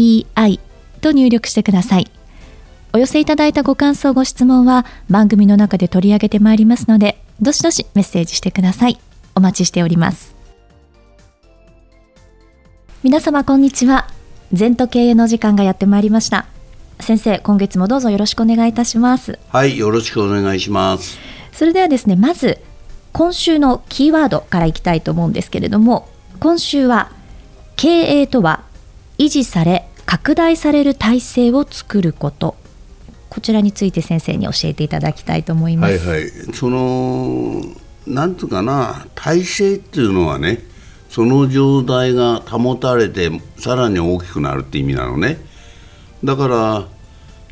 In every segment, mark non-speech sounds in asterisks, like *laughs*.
ZENTOKEIEI と入力してください。お寄せいただいたご感想、ご質問は番組の中で取り上げてまいりますので、どしどしメッセージしてください。お待ちしております。皆様こんにちは。全都経営の時間がやってまいりました。先生、今月もどうぞよろしくお願いいたします。はい、よろしくお願いします。それではですね、まず今週のキーワードからいきたいと思うんですけれども今週は経営とは維持され拡大される体制を作ること。こちらについて先生に教えていただきたいと思います。はいはい、そのなんとかな体制っていうのはねその状態が保たれてさらに大きくなるって意味なのね。だから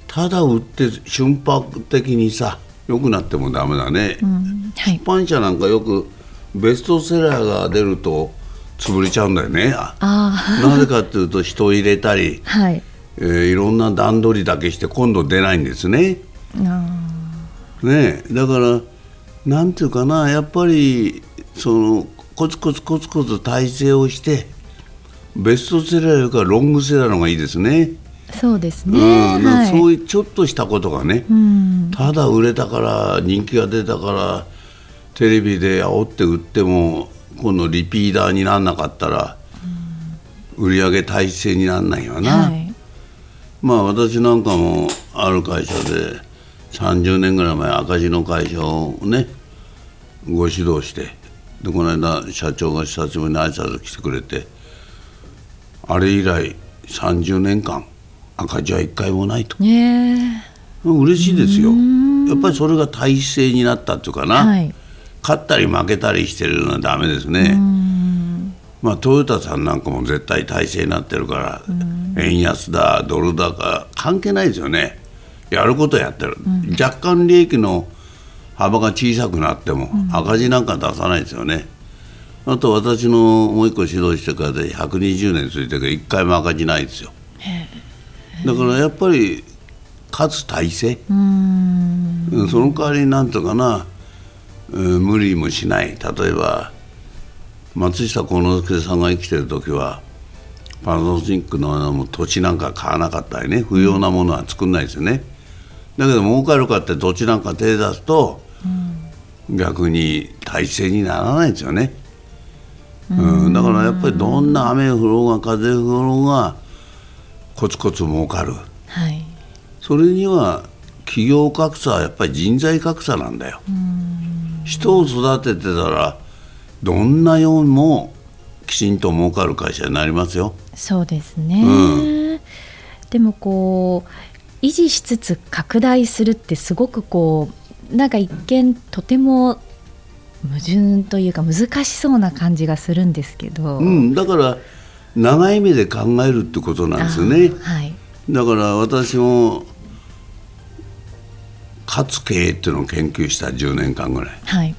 ただ売って瞬発的にさ良くなってもダメだね、うん。はい、出版社なんかよくベストセラーが出ると潰れちゃうんだよね。なぜかっていうと人を入れたり、はい。えー、いろんな段取りだけして今度出ないんですね。ねだからなんていうかなやっぱりそのコツコツコツコツ体制をしてベストセラーよりかロングセラーの方がいいですね。そうですね、うん。はい、そういうちょっとしたことがね、うん、ただ売れたから人気が出たからテレビで煽って売っても今度リピーターにならなかったら、うん、売り上げ体制にならないよな、はい、まあ私なんかもある会社で30年ぐらい前赤字の会社をねご指導してでこの間社長が久しぶりに挨拶来てくれてあれ以来30年間赤字は一回もないと、ね、嬉しいですよ。やっぱりそれが体制になったっていうかな、はい、勝ったり負けたりしてるのはダメですね。まあトヨタさんなんかも絶対体制になってるから円安だドル高関係ないですよね。やることやってる、若干利益の幅が小さくなっても赤字なんか出さないですよね、あと私のもう一個指導してからで120年続いてるけど一回も赤字ないですよ。だからやっぱり勝つ体制。その代わりになんとかな、無理もしない。例えば松下幸之助さんが生きてる時はパナソニックの土地なんか買わなかったりね不要なものは作んないですよね。だけど儲かるかって土地なんか手出すと、うん、逆に体制にならないですよね、うん、だからやっぱりどんな雨降ろうが風降ろうがコツコツ儲かる、はい、それには企業格差はやっぱり人材格差なんだよ人を育ててたらどんなようもきちんと儲かる会社になりますよ。そうですね、うん、でもこう維持しつつ拡大するってすごくこうなんか一見とても矛盾というか難しそうな感じがするんですけど、うん、だから長い目で考えるってことなんですよね、はい、だから私も勝つ経営っていうのを研究した10年間ぐらい、はい、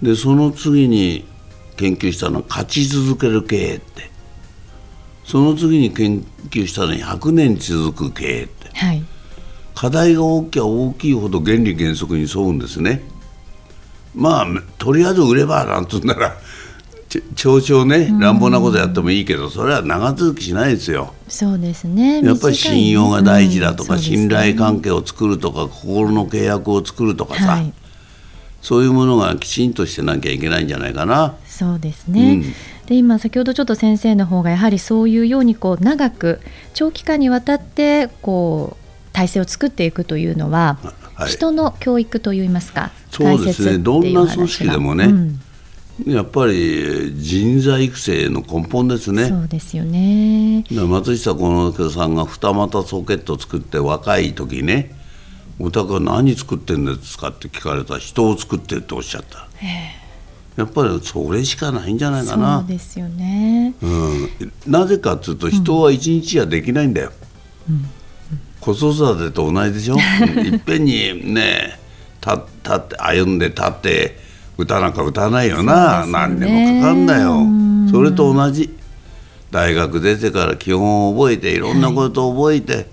でその次に研究したのは勝ち続ける経営って。その次に研究したのに100年続く経営って、はい、課題が大きい大きいほど原理原則に沿うんですね。まあとりあえず売ればなんつうんならち々ね乱暴なことやってもいいけどそれは長続きしないですよ。そうですね。やっぱり信用が大事だとか、うんね、信頼関係を作るとか心の契約を作るとかさ、はい、そういうものがきちんとしてなきゃいけないんじゃないかな。そうですね、うん、で今先ほどちょっと先生の方がやはりそういうようにこう長く長期間にわたってこう体制を作っていくというのは、はい、人の教育といいますかそうですね。どんな組織でもね、うんやっぱり人材育成の根本ですね。そうですよね。松下幸之助さんが二股ソケット作って若い時ね、お宅は何作ってんですか？って聞かれた人を作ってっておっしゃった。やっぱりそれしかないんじゃないかな。そうですよね、うん、なぜかっつうと人は一日じゃできないんだよ、うん、子育てと同じでしょ？*laughs* いっぺんにね立って歩んで立って歌なんか歌わないよな、ね、何年もかかんだよ。それと同じ。大学出てから基本を覚えていろんなことを覚えて、はい、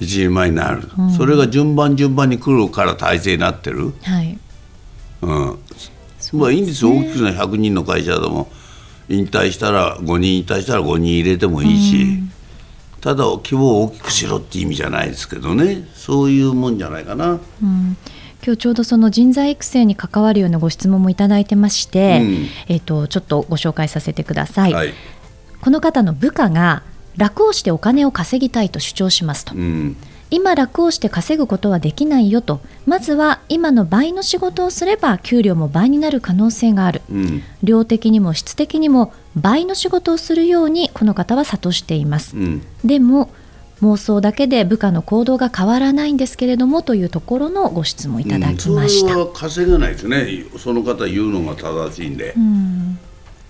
一人前になる、うん、それが順番順番に来るから体制になってる、はい。うん、まあいいんですよ、大きくな100人の会社でも引退したら5人引退したら5人入れてもいいし、うん、ただ規模を大きくしろって意味じゃないですけどね。そういうもんじゃないかな。うん今日ちょうどその人材育成に関わるようなご質問もいただいてまして、うん、えーと、ちょっとご紹介させてください、はい、この方の部下が楽をしてお金を稼ぎたいと主張しますと、うん、今楽をして稼ぐことはできないよと。まずは今の倍の仕事をすれば給料も倍になる可能性がある、うん、量的にも質的にも倍の仕事をするようにこの方は諭しています、うん、でも妄想だけで部下の行動が変わらないんですけれどもというところのご質問いただきました、うん、稼げないですね。その方言うのが正しいんで、うん。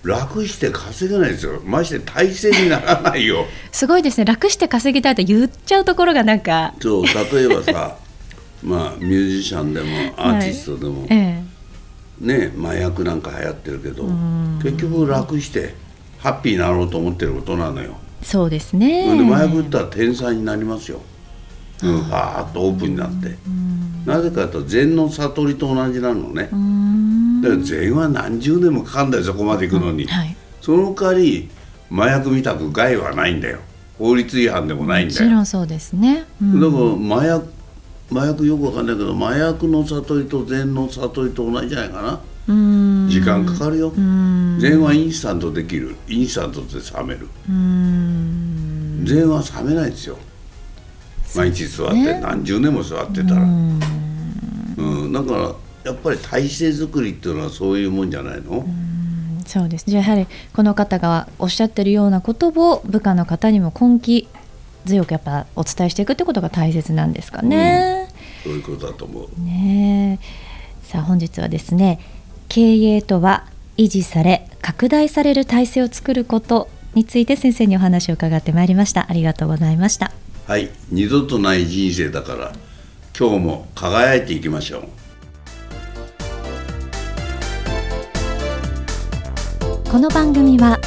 楽して稼げないですよ。まして体制にならないよ。*laughs* すごいですね。楽して稼ぎたいと言っちゃうところがなんか。そう例えばさ *laughs* まあミュージシャンでもアーティストでも、はいええ、ね麻薬なんか流行ってるけど結局楽してハッピーになろうと思ってることなのよそうですね。で麻薬ったら天才になりますよ。うん、ーっとオープンになって。なぜかと禅の悟りと同じなのね。だから禅は何十年もかかんだよそこまで行くのに、うん。はい、その代わり麻薬みたく害はないんだよ。法律違反でもないんだよ。もちろんそうですね、うん、だから麻薬麻薬よくわかんないけど麻薬の悟りと禅の悟りと同じじゃないかな。時間かかるよ。禅はインスタントできる。インスタントで冷める禅は冷めないですよ。毎日座って、ね、何十年も座ってたら。うん。だからやっぱり体制作りっていうのはそういうもんじゃないの？そうです。じゃあやはりこの方がおっしゃってるようなことを部下の方にも根気強くやっぱお伝えしていくってことが大切なんですかね。うん、そういうことだと思う。ねさあ本日はですね経営とは維持され拡大される体制を作ることについて先生にお話を伺ってまいりました。ありがとうございました。はい。二度とない人生だから今日も輝いていきましょう。この番組は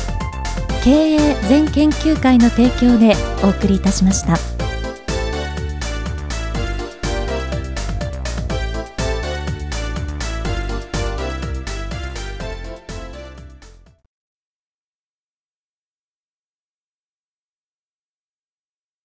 経営全研究会の提供でお送りいたしました。